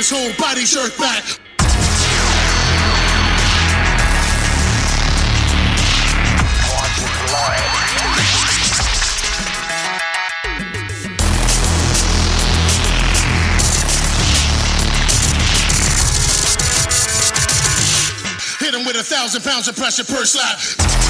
his whole body jerked back. Hit him with a thousand pounds of pressure per slap.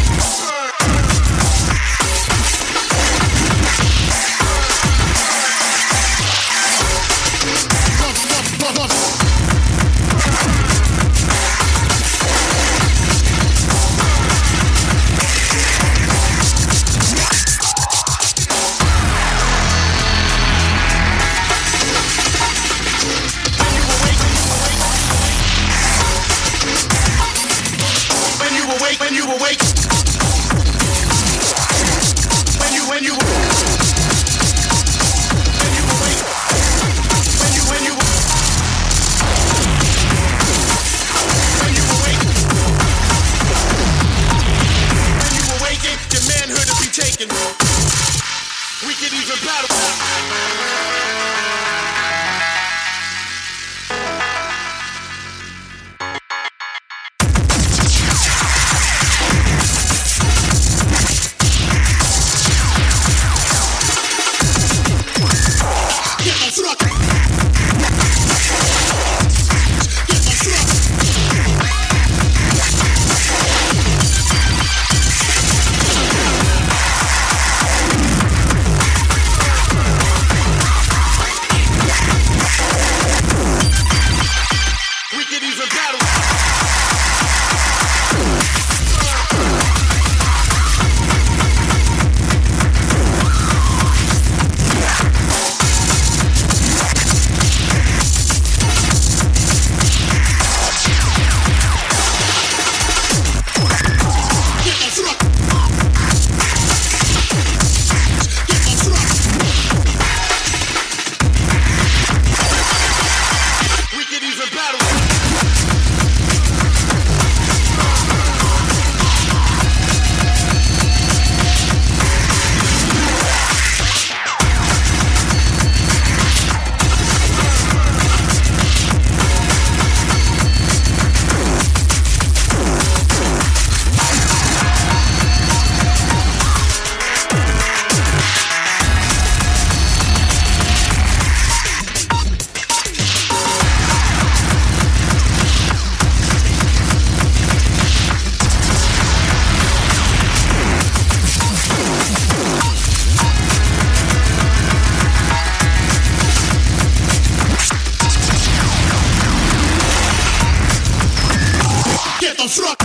фраг